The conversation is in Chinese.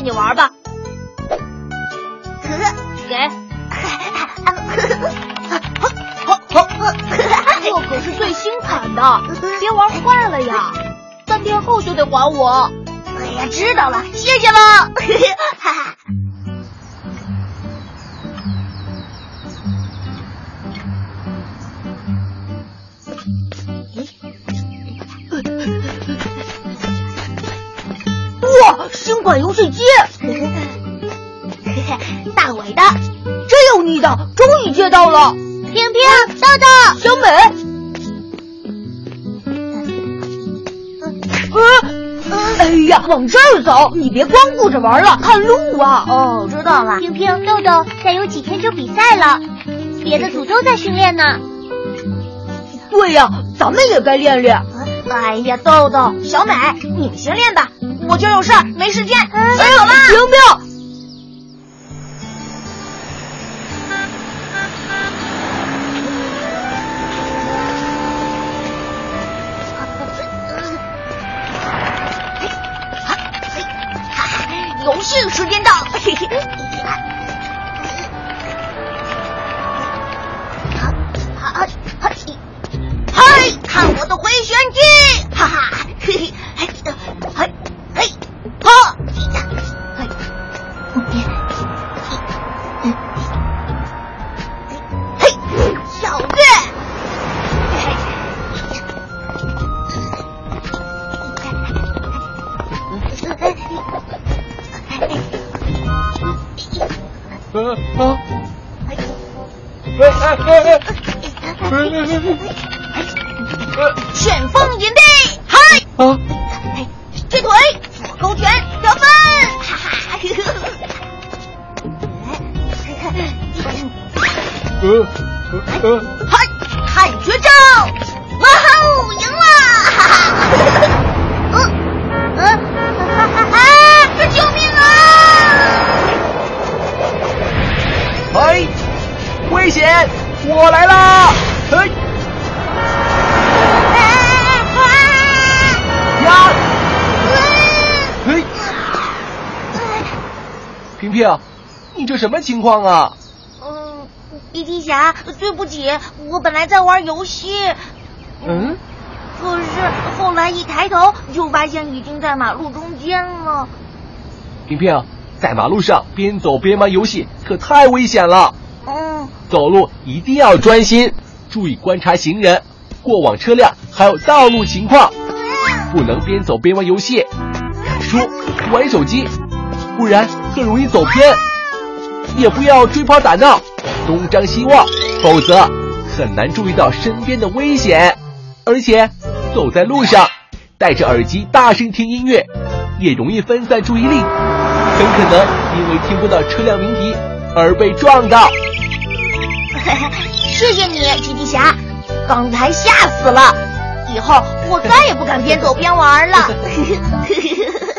你玩吧。给。这可是最新款的，别玩坏了呀！三天后就得还我。哎呀，知道了，谢谢了。哇，新款游戏机！大伟的，真有你的，终于接到了。平平，豆豆，小美。呃，哎呀，往这儿走，你别光顾着玩了，看路啊！哦，知道了。平平，豆豆，再有几天就比赛了，别的组都在训练呢。对呀，咱们也该练练。哎呀，豆豆，小美，你们先练吧，我今儿有事儿，没时间，先走了。平平。时间到，啊！哎哎哎哎！旋风引地，嗨！啊！推腿，左勾拳，得分！哈哈！呃呃，嗨，危险！我来啦！嘿，呀！哎，平平，你这什么情况啊？嗯，鼻涕侠，对不起，我本来在玩游戏。嗯。可是后来一抬头，就发现已经在马路中间了。平平，在马路上边走边玩游戏可太危险了。走路一定要专心，注意观察行人、过往车辆，还有道路情况，不能边走边玩游戏、看书、玩手机，不然很容易走偏。也不要追跑打闹，东张西望，否则很难注意到身边的危险。而且走在路上，戴着耳机大声听音乐，也容易分散注意力，很可能因为听不到车辆鸣笛而被撞到。谢谢你，皮皮侠，刚才吓死了，以后我再也不敢边走边玩了。